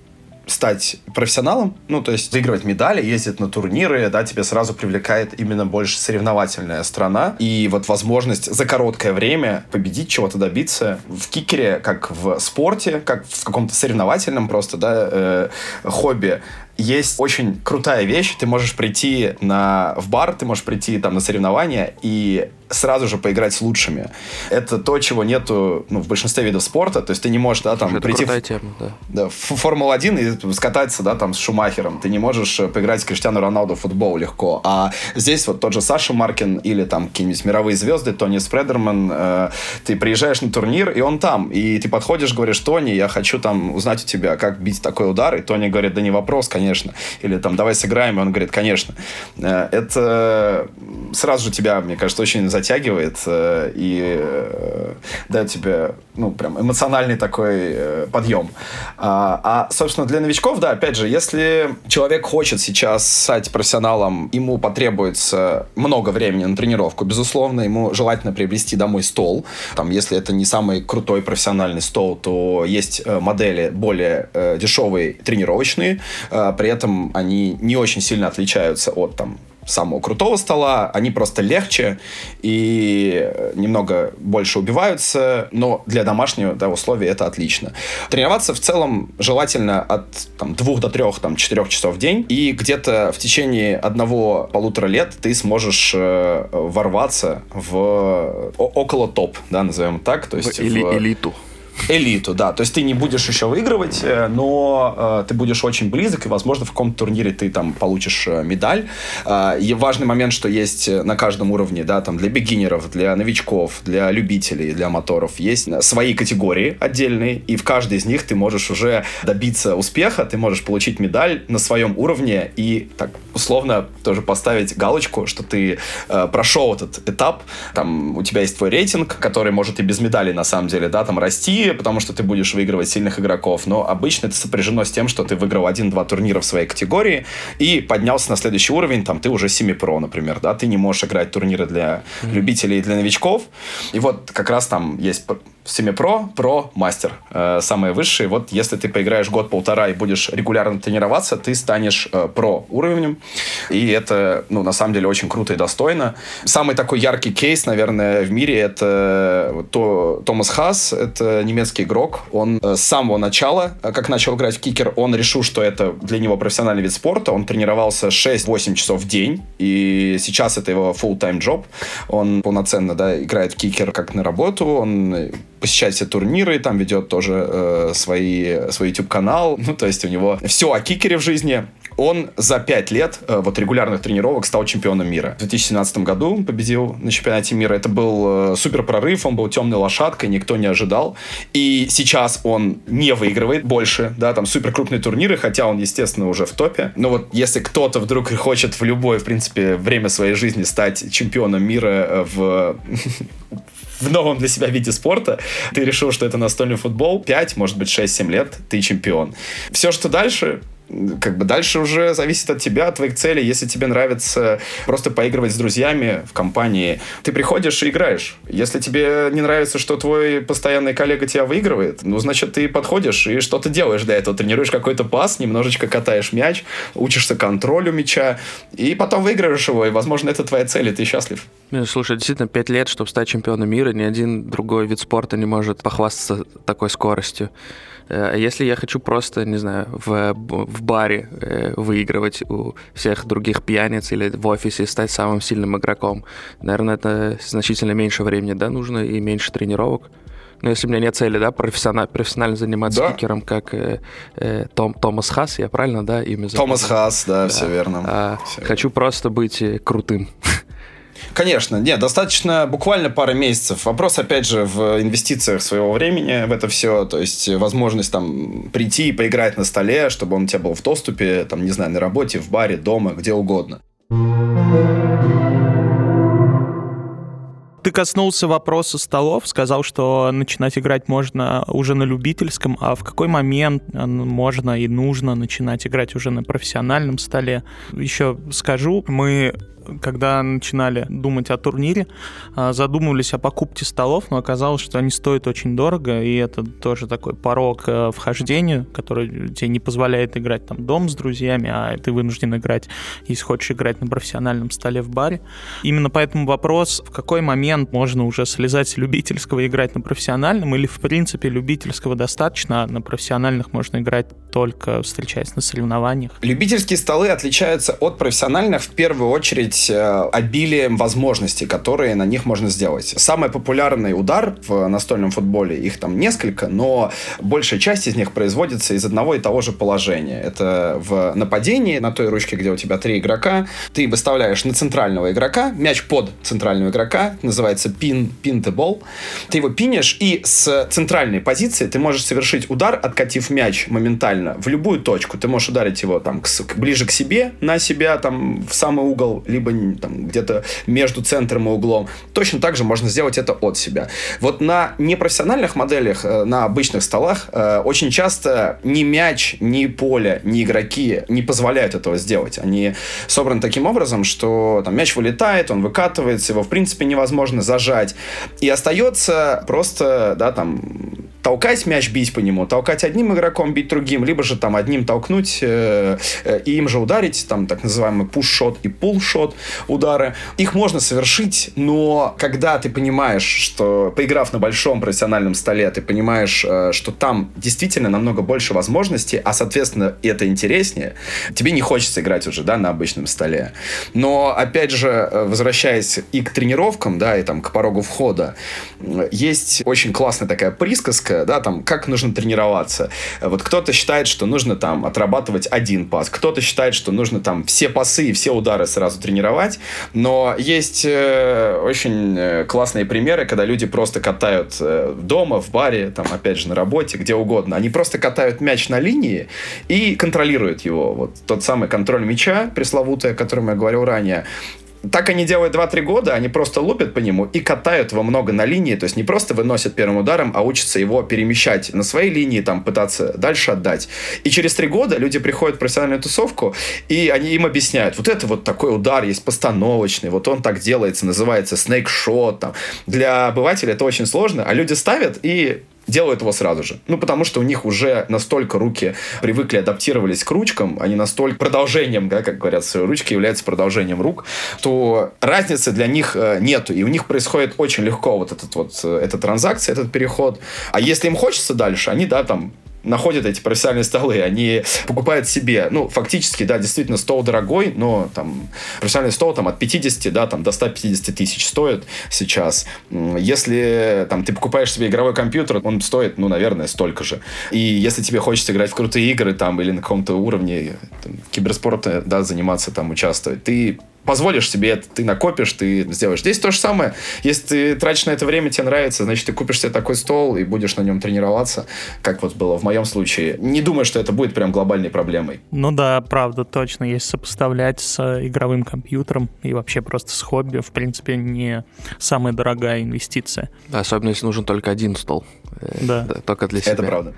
стать профессионалом, ну, то есть выигрывать медали, ездить на турниры, да, тебе сразу привлекает именно больше соревновательная страна. И вот возможность за короткое время победить, чего-то добиться в кикере, как в спорте, как в каком-то соревновательном просто, да, э, хобби, есть очень крутая вещь. Ты можешь прийти на, в бар, ты можешь прийти там на соревнования и сразу же поиграть с лучшими. Это то, чего нету ну, в большинстве видов спорта. То есть ты не можешь да, там, Это прийти в, тема, да. Да, в Формулу-1 и скататься да, там, с Шумахером. Ты не можешь э, поиграть с Криштиану Роналду в футбол легко. А здесь вот тот же Саша Маркин или там какие-нибудь мировые звезды, Тони Спредерман, э, ты приезжаешь на турнир, и он там. И ты подходишь, говоришь, Тони, я хочу там узнать у тебя, как бить такой удар. И Тони говорит, да не вопрос, конечно конечно. Или там, давай сыграем, и он говорит, конечно. Э, это сразу же тебя, мне кажется, очень затягивает э, и э, дает тебе, ну, прям эмоциональный такой подъем. А, а, собственно, для новичков, да, опять же, если человек хочет сейчас стать профессионалом, ему потребуется много времени на тренировку, безусловно, ему желательно приобрести домой стол. Там, если это не самый крутой профессиональный стол, то есть модели более дешевые тренировочные, при этом они не очень сильно отличаются от там самого крутого стола, они просто легче и немного больше убиваются, но для домашнего да, условия это отлично. Тренироваться в целом желательно от там, двух до трех, там, четырех часов в день, и где-то в течение одного-полутора лет ты сможешь э, ворваться в около топ, да, назовем так, то есть в, в элиту элиту, да. То есть ты не будешь еще выигрывать, э, но э, ты будешь очень близок, и, возможно, в каком-то турнире ты там получишь э, медаль. Э, и важный момент, что есть на каждом уровне, да, там для бигинеров, для новичков, для любителей, для моторов, есть свои категории отдельные, и в каждой из них ты можешь уже добиться успеха, ты можешь получить медаль на своем уровне и так условно тоже поставить галочку, что ты э, прошел этот этап, там у тебя есть твой рейтинг, который может и без медали на самом деле, да, там расти, потому что ты будешь выигрывать сильных игроков, но обычно это сопряжено с тем, что ты выиграл один-два турнира в своей категории и поднялся на следующий уровень, там ты уже семи-про, например, да, ты не можешь играть турниры для mm-hmm. любителей и для новичков, и вот как раз там есть Семи-про, про, мастер. Э, самые высшие. Вот если ты поиграешь год-полтора и будешь регулярно тренироваться, ты станешь э, про уровнем. И это, ну, на самом деле, очень круто и достойно. Самый такой яркий кейс, наверное, в мире это то, Томас Хас. Это немецкий игрок. Он э, с самого начала, э, как начал играть в кикер, он решил, что это для него профессиональный вид спорта. Он тренировался 6-8 часов в день. И сейчас это его full-time job. Он полноценно, да, играет в кикер как на работу. Он посещает все турниры, там ведет тоже э, свои, свой YouTube-канал. Ну, то есть у него все о кикере в жизни. Он за пять лет э, вот регулярных тренировок стал чемпионом мира. В 2017 году победил на чемпионате мира. Это был э, супер прорыв, он был темной лошадкой, никто не ожидал. И сейчас он не выигрывает больше, да, там супер крупные турниры, хотя он, естественно, уже в топе. Но вот если кто-то вдруг хочет в любое, в принципе, время своей жизни стать чемпионом мира э, в в новом для себя виде спорта, ты решил, что это настольный футбол, 5, может быть, 6-7 лет, ты чемпион. Все, что дальше, как бы дальше уже зависит от тебя, от твоих целей. Если тебе нравится просто поигрывать с друзьями в компании, ты приходишь и играешь. Если тебе не нравится, что твой постоянный коллега тебя выигрывает, ну, значит, ты подходишь и что-то делаешь для этого. Тренируешь какой-то пас, немножечко катаешь мяч, учишься контролю мяча, и потом выигрываешь его, и, возможно, это твоя цель, и ты счастлив. Слушай, действительно, пять лет, чтобы стать чемпионом мира, ни один другой вид спорта не может похвастаться такой скоростью. Э, а если я хочу просто, не знаю, в, в баре э, выигрывать у всех других пьяниц или в офисе стать самым сильным игроком, наверное, это значительно меньше времени, да, нужно и меньше тренировок. Но если у меня нет цели, да, профессионально, профессионально заниматься да. кикером, как э, э, Том, Томас Хас, я правильно, да, имя зовут? Томас Хас, да, да. все верно. А, все хочу верно. просто быть э, крутым. Конечно, нет, достаточно буквально пары месяцев. Вопрос, опять же, в инвестициях своего времени в это все, то есть возможность там прийти и поиграть на столе, чтобы он у тебя был в доступе, там, не знаю, на работе, в баре, дома, где угодно. Ты коснулся вопроса столов, сказал, что начинать играть можно уже на любительском, а в какой момент можно и нужно начинать играть уже на профессиональном столе? Еще скажу, мы когда начинали думать о турнире, а, задумывались о покупке столов, но оказалось, что они стоят очень дорого, и это тоже такой порог э, вхождения, который тебе не позволяет играть там дом с друзьями, а ты вынужден играть, если хочешь играть на профессиональном столе в баре. Именно поэтому вопрос, в какой момент можно уже слезать с любительского и играть на профессиональном, или в принципе любительского достаточно, а на профессиональных можно играть только встречаясь на соревнованиях? Любительские столы отличаются от профессиональных в первую очередь быть э, обилием возможностей, которые на них можно сделать. Самый популярный удар в настольном футболе, их там несколько, но большая часть из них производится из одного и того же положения. Это в нападении, на той ручке, где у тебя три игрока, ты выставляешь на центрального игрока, мяч под центрального игрока, называется пин, pin the ball. Ты его пинешь, и с центральной позиции ты можешь совершить удар, откатив мяч моментально в любую точку. Ты можешь ударить его там к, ближе к себе, на себя, там в самый угол, либо либо там, где-то между центром и углом. Точно так же можно сделать это от себя. Вот на непрофессиональных моделях, э, на обычных столах, э, очень часто ни мяч, ни поле, ни игроки не позволяют этого сделать. Они собраны таким образом, что там мяч вылетает, он выкатывается, его в принципе невозможно зажать. И остается просто, да, там толкать мяч, бить по нему, толкать одним игроком, бить другим, либо же там одним толкнуть э, э, и им же ударить, там так называемый пуш-шот и пул-шот удары. Их можно совершить, но когда ты понимаешь, что поиграв на большом профессиональном столе, ты понимаешь, э, что там действительно намного больше возможностей, а соответственно это интереснее, тебе не хочется играть уже, да, на обычном столе. Но опять же, э, возвращаясь и к тренировкам, да, и там к порогу входа, есть очень классная такая присказка, да, там, как нужно тренироваться. Вот кто-то считает, что нужно там отрабатывать один пас, кто-то считает, что нужно там все пасы и все удары сразу тренировать, но есть э, очень э, классные примеры, когда люди просто катают э, дома, в баре, там, опять же, на работе, где угодно. Они просто катают мяч на линии и контролируют его. Вот тот самый контроль мяча, пресловутый, о котором я говорил ранее, так они делают 2-3 года, они просто лупят по нему и катают его много на линии, то есть не просто выносят первым ударом, а учатся его перемещать на своей линии, там, пытаться дальше отдать. И через 3 года люди приходят в профессиональную тусовку, и они им объясняют, вот это вот такой удар есть постановочный, вот он так делается, называется shot, там. Для обывателя это очень сложно, а люди ставят и делают его сразу же. Ну, потому что у них уже настолько руки привыкли, адаптировались к ручкам, они настолько продолжением, да, как говорят, ручки являются продолжением рук, то разницы для них э, нету. И у них происходит очень легко вот этот вот, э, эта транзакция, этот переход. А если им хочется дальше, они, да, там, находят эти профессиональные столы, они покупают себе, ну, фактически, да, действительно, стол дорогой, но там профессиональный стол там от 50, да, там до 150 тысяч стоит сейчас. Если там ты покупаешь себе игровой компьютер, он стоит, ну, наверное, столько же. И если тебе хочется играть в крутые игры там или на каком-то уровне там, киберспорта, да, заниматься там, участвовать, ты позволишь себе это, ты накопишь, ты сделаешь. Здесь то же самое. Если ты тратишь на это время, тебе нравится, значит, ты купишь себе такой стол и будешь на нем тренироваться, как вот было в моем случае. Не думаю, что это будет прям глобальной проблемой. Ну да, правда, точно. Если сопоставлять с игровым компьютером и вообще просто с хобби, в принципе, не самая дорогая инвестиция. Да, особенно если нужен только один стол. Да. да только для себя. Это правда.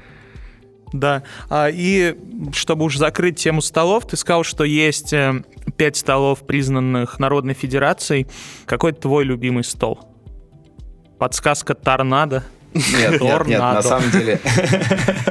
Да. А, и чтобы уж закрыть тему столов, ты сказал, что есть э, пять столов, признанных Народной Федерацией. Какой твой любимый стол? Подсказка торнадо. Нет, нет, нет, на самом деле.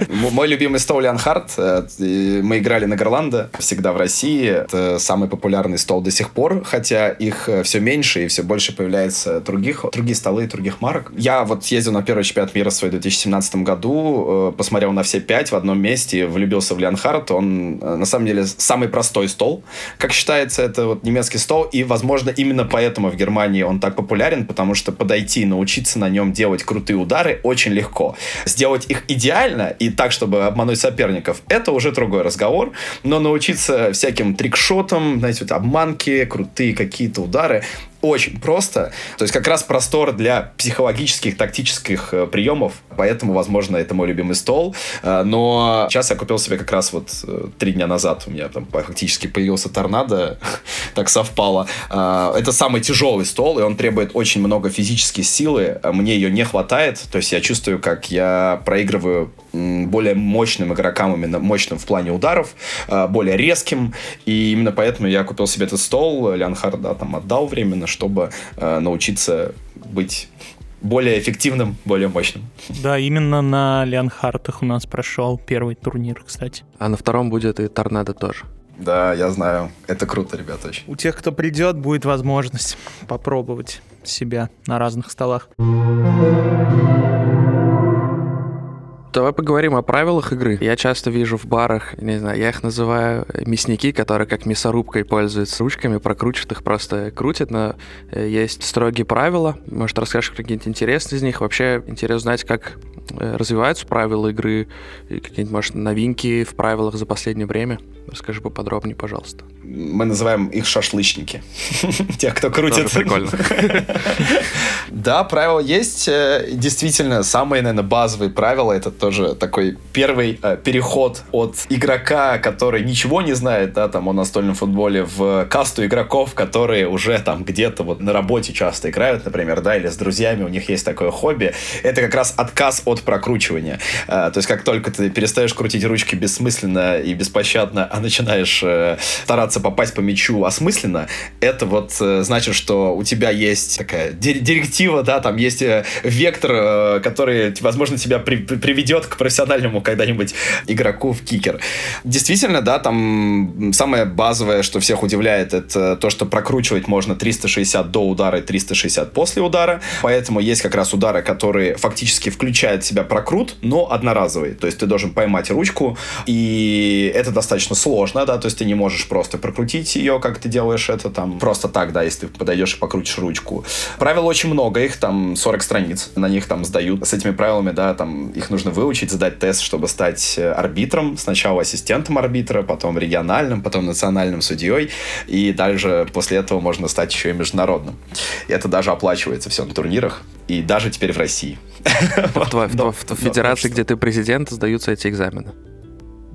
Мой любимый стол Леонхард. Э, мы играли на Горландо, всегда в России. Это самый популярный стол до сих пор, хотя их э, все меньше и все больше появляется других, другие столы других марок. Я вот ездил на первый чемпионат мира свой в 2017 году, э, посмотрел на все пять в одном месте, влюбился в Леонхард. Он, на самом деле, самый простой стол. Как считается, это вот немецкий стол, и, возможно, именно поэтому в Германии он так популярен, потому что подойти, научиться на нем делать крутые удары очень легко. Сделать их идеально и так, чтобы обмануть соперников, это уже другой разговор. Но научиться всяким трикшотам, знаете, вот обманки, крутые какие-то удары, очень просто. То есть как раз простор для психологических, тактических э, приемов. Поэтому, возможно, это мой любимый стол. Э, но сейчас я купил себе как раз вот э, три дня назад. У меня там фактически появился торнадо. так совпало. Э, это самый тяжелый стол, и он требует очень много физической силы. Мне ее не хватает. То есть я чувствую, как я проигрываю более мощным игрокам, именно мощным в плане ударов, э, более резким. И именно поэтому я купил себе этот стол. Леонхард, да, там отдал временно, чтобы э, научиться быть более эффективным, более мощным. Да, именно на Леонхартах у нас прошел первый турнир, кстати. А на втором будет и Торнадо тоже. Да, я знаю. Это круто, ребята, очень. У тех, кто придет, будет возможность попробовать себя на разных столах. Давай поговорим о правилах игры. Я часто вижу в барах, не знаю, я их называю мясники, которые как мясорубкой пользуются ручками, прокручивают их, просто крутят, но э, есть строгие правила. Может, расскажешь какие-нибудь интересные из них? Вообще интересно знать, как э, развиваются правила игры, какие-нибудь, может, новинки в правилах за последнее время. Расскажи поподробнее, пожалуйста. Мы называем их шашлычники. Тех, кто крутит. прикольно. Да, правила есть. Э, действительно, самые, наверное, базовые правила это тоже такой первый э, переход от игрока, который ничего не знает, да, там, о настольном футболе, в касту игроков, которые уже там где-то вот на работе часто играют, например, да, или с друзьями, у них есть такое хобби. Это как раз отказ от прокручивания. Э, то есть, как только ты перестаешь крутить ручки бессмысленно и беспощадно, а начинаешь э, стараться попасть по мячу осмысленно, это вот э, значит, что у тебя есть такая директива, да, там есть э, вектор, который, возможно, тебя при приведет к профессиональному когда-нибудь игроку в кикер. Действительно, да, там самое базовое, что всех удивляет, это то, что прокручивать можно 360 до удара и 360 после удара, поэтому есть как раз удары, которые фактически включают в себя прокрут, но одноразовый, то есть ты должен поймать ручку, и это достаточно сложно, да, то есть ты не можешь просто прокрутить ее, как ты делаешь это там просто так, да, если ты подойдешь и покрутишь ручку. Правил очень много, их там 40 страниц, на них там сдают. С этими правилами, да, там их нужно выучить, сдать тест, чтобы стать э, арбитром, сначала ассистентом арбитра, потом региональным, потом национальным судьей, и дальше после этого можно стать еще и международным. И это даже оплачивается все на турнирах, и даже теперь в России. В, в, в, в федерации, где ты президент, сдаются эти экзамены.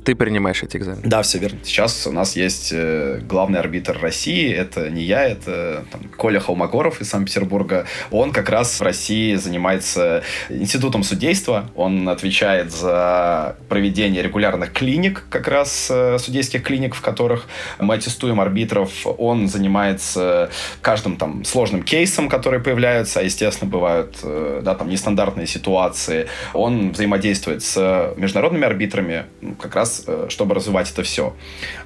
Ты принимаешь эти экзамены? Да, все верно. Сейчас у нас есть э, главный арбитр России. Это не я, это там, Коля Холмогоров из Санкт-Петербурга. Он как раз в России занимается институтом судейства. Он отвечает за проведение регулярных клиник, как раз э, судейских клиник, в которых мы аттестуем арбитров. Он занимается каждым там сложным кейсом, которые появляются, а, естественно, бывают э, да, там нестандартные ситуации. Он взаимодействует с международными арбитрами, ну, как раз раз, э, чтобы развивать это все.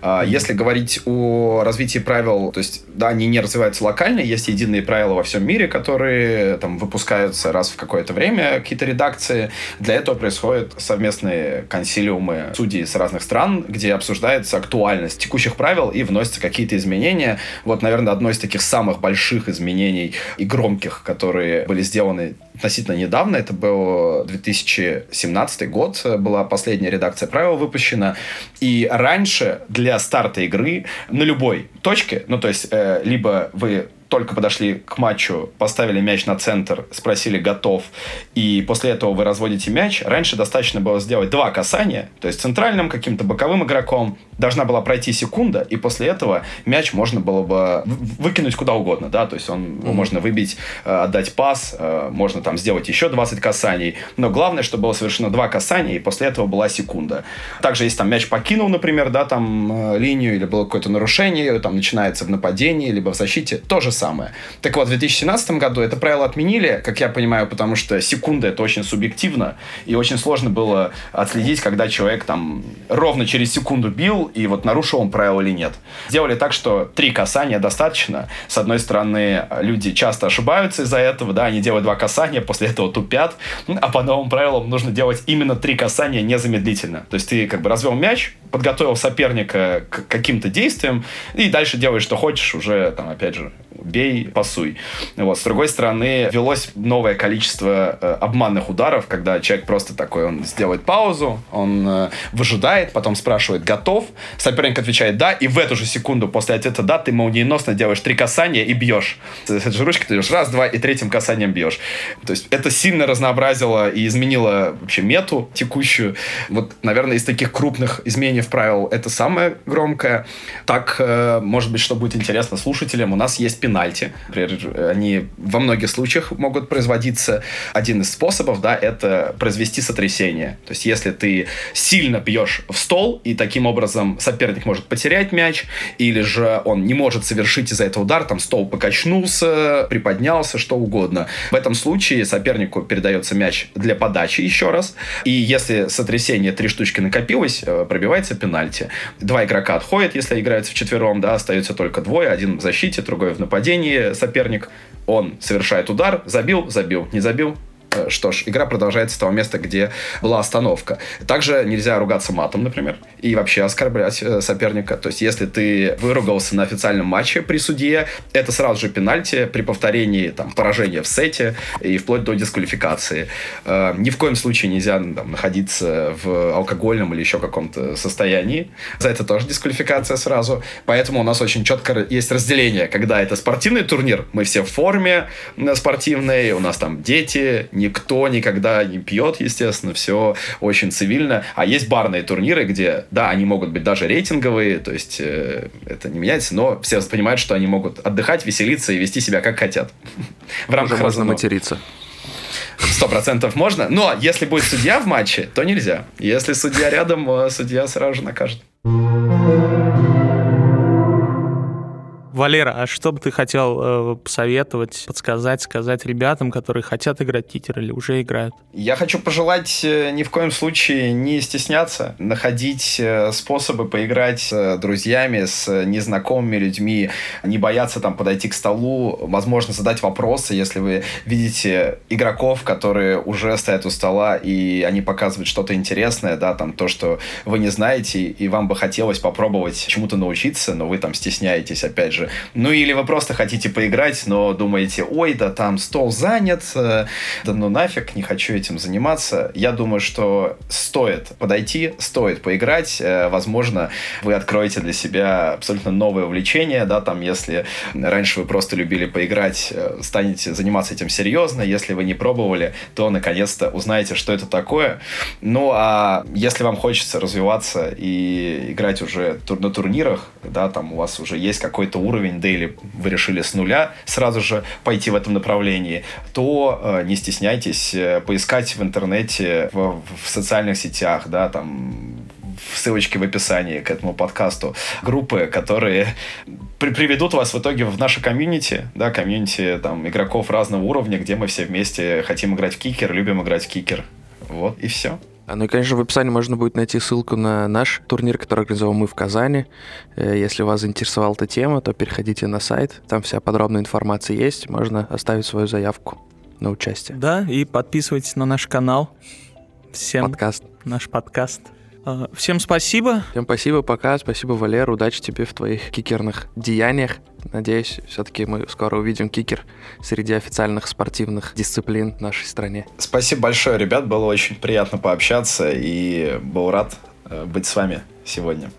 А, если говорить о развитии правил, то есть, да, они не развиваются локально, есть единые правила во всем мире, которые там выпускаются раз в какое-то время, какие-то редакции. Для этого происходят совместные консилиумы судей с разных стран, где обсуждается актуальность текущих правил и вносятся какие-то изменения. Вот, наверное, одно из таких самых больших изменений и громких, которые были сделаны относительно недавно, это был 2017 год, была последняя редакция правил выпущена, и раньше для старта игры на любой точке, ну то есть э, либо вы только подошли к матчу, поставили мяч на центр, спросили готов, и после этого вы разводите мяч, раньше достаточно было сделать два касания, то есть центральным каким-то боковым игроком должна была пройти секунда, и после этого мяч можно было бы выкинуть куда угодно, да, то есть он mm-hmm. можно выбить, э, отдать пас, э, можно там сделать еще 20 касаний, но главное, чтобы было совершено два касания, и после этого была секунда. Также если там мяч покинул, например, да, там э, линию, или было какое-то нарушение, там начинается в нападении, либо в защите, тоже самое. Так вот, в 2017 году это правило отменили, как я понимаю, потому что секунда это очень субъективно, и очень сложно было отследить, когда человек там ровно через секунду бил, и вот нарушил он правило или нет. Сделали так, что три касания достаточно. С одной стороны, люди часто ошибаются из-за этого, да, они делают два касания, после этого тупят, а по новым правилам нужно делать именно три касания незамедлительно. То есть ты как бы развел мяч, подготовил соперника к каким-то действиям, и дальше делаешь, что хочешь, уже там, опять же, бей, пасуй. Вот. С другой стороны, велось новое количество э, обманных ударов, когда человек просто такой, он сделает паузу, он э, выжидает, потом спрашивает, готов, соперник отвечает «да», и в эту же секунду после ответа «да» ты молниеносно делаешь три касания и бьешь. С этой же ручкой ты идешь раз, два, и третьим касанием бьешь. То есть это сильно разнообразило и изменило вообще мету текущую. Вот, наверное, из таких крупных изменений в правил это самое громкое. Так, э, может быть, что будет интересно слушателям, у нас есть пенальти. Например, они во многих случаях могут производиться. Один из способов, да, это произвести сотрясение. То есть, если ты сильно бьешь в стол, и таким образом соперник может потерять мяч, или же он не может совершить из-за этого удар, там стол покачнулся, приподнялся, что угодно. В этом случае сопернику передается мяч для подачи еще раз, и если сотрясение три штучки накопилось, э, пробивается пенальти. Два игрока отходят, если играются в четвером, да, остается только двое, один в защите, другой в нападении нападении соперник, он совершает удар, забил, забил, не забил, что ж, игра продолжается с того места, где была остановка. Также нельзя ругаться матом, например, и вообще оскорблять э, соперника. То есть, если ты выругался на официальном матче при судье, это сразу же пенальти при повторении там, поражения в сете и вплоть до дисквалификации. Э, ни в коем случае нельзя там, находиться в алкогольном или еще каком-то состоянии. За это тоже дисквалификация сразу. Поэтому у нас очень четко есть разделение, когда это спортивный турнир, мы все в форме спортивной, у нас там дети, не никто никогда не пьет, естественно, все очень цивильно. А есть барные турниры, где, да, они могут быть даже рейтинговые, то есть э, это не меняется, но все понимают, что они могут отдыхать, веселиться и вести себя как хотят. В рамках можно материться. Сто процентов можно, но если будет судья в матче, то нельзя. Если судья рядом, э, судья сразу же накажет. Валера, а что бы ты хотел э, посоветовать, подсказать, сказать ребятам, которые хотят играть кикер или уже играют? Я хочу пожелать э, ни в коем случае не стесняться, находить э, способы поиграть с друзьями, с незнакомыми людьми, не бояться там подойти к столу, возможно, задать вопросы, если вы видите игроков, которые уже стоят у стола, и они показывают что-то интересное, да, там то, что вы не знаете, и вам бы хотелось попробовать чему-то научиться, но вы там стесняетесь, опять же. Ну или вы просто хотите поиграть, но думаете, ой, да там стол занят, э, да ну нафиг, не хочу этим заниматься. Я думаю, что стоит подойти, стоит поиграть. Э, возможно, вы откроете для себя абсолютно новое увлечение, да, там, если раньше вы просто любили поиграть, э, станете заниматься этим серьезно. Если вы не пробовали, то наконец-то узнаете, что это такое. Ну, а если вам хочется развиваться и играть уже на турнирах, да, там у вас уже есть какой-то уровень, да или вы решили с нуля сразу же пойти в этом направлении, то э, не стесняйтесь э, поискать в интернете, в, в социальных сетях, да, там в ссылочке в описании к этому подкасту группы, которые при приведут вас в итоге в наше комьюнити, да, комьюнити там игроков разного уровня, где мы все вместе хотим играть в кикер, любим играть в кикер. Вот и все. А, ну и, конечно, в описании можно будет найти ссылку на наш турнир, который организовал мы в Казани. Э, если вас заинтересовала эта тема, то переходите на сайт, там вся подробная информация есть, можно оставить свою заявку на участие. Да, и подписывайтесь на наш канал. Всем подкаст. Наш подкаст. А, всем спасибо. Всем спасибо, пока. Спасибо, Валер. Удачи тебе в твоих кикерных деяниях. Надеюсь, все-таки мы скоро увидим кикер среди официальных спортивных дисциплин в нашей стране. Спасибо большое, ребят. Было очень приятно пообщаться и был рад э, быть с вами сегодня.